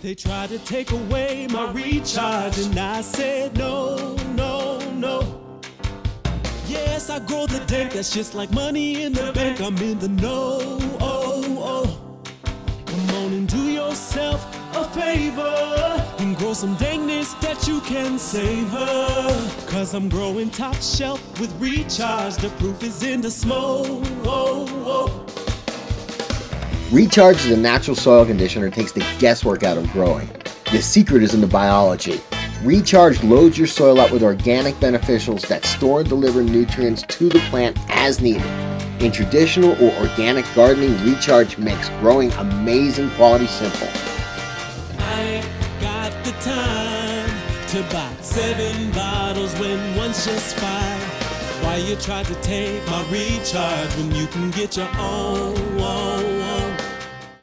They tried to take away my recharge, and I said no, no, no. Yes, I grow the dank, that's just like money in the bank. I'm in the know. Oh, oh. Come on and do yourself a favor and grow some dankness that you can savor. Cause I'm growing top shelf with recharge. The proof is in the smoke. Oh, oh. Recharge is a natural soil conditioner that takes the guesswork out of growing. The secret is in the biology. Recharge loads your soil up with organic beneficials that store and deliver nutrients to the plant as needed. In traditional or organic gardening, Recharge makes growing amazing quality simple. I got the time to buy seven bottles when one's just fine. Why you try to take my recharge when you can get your own,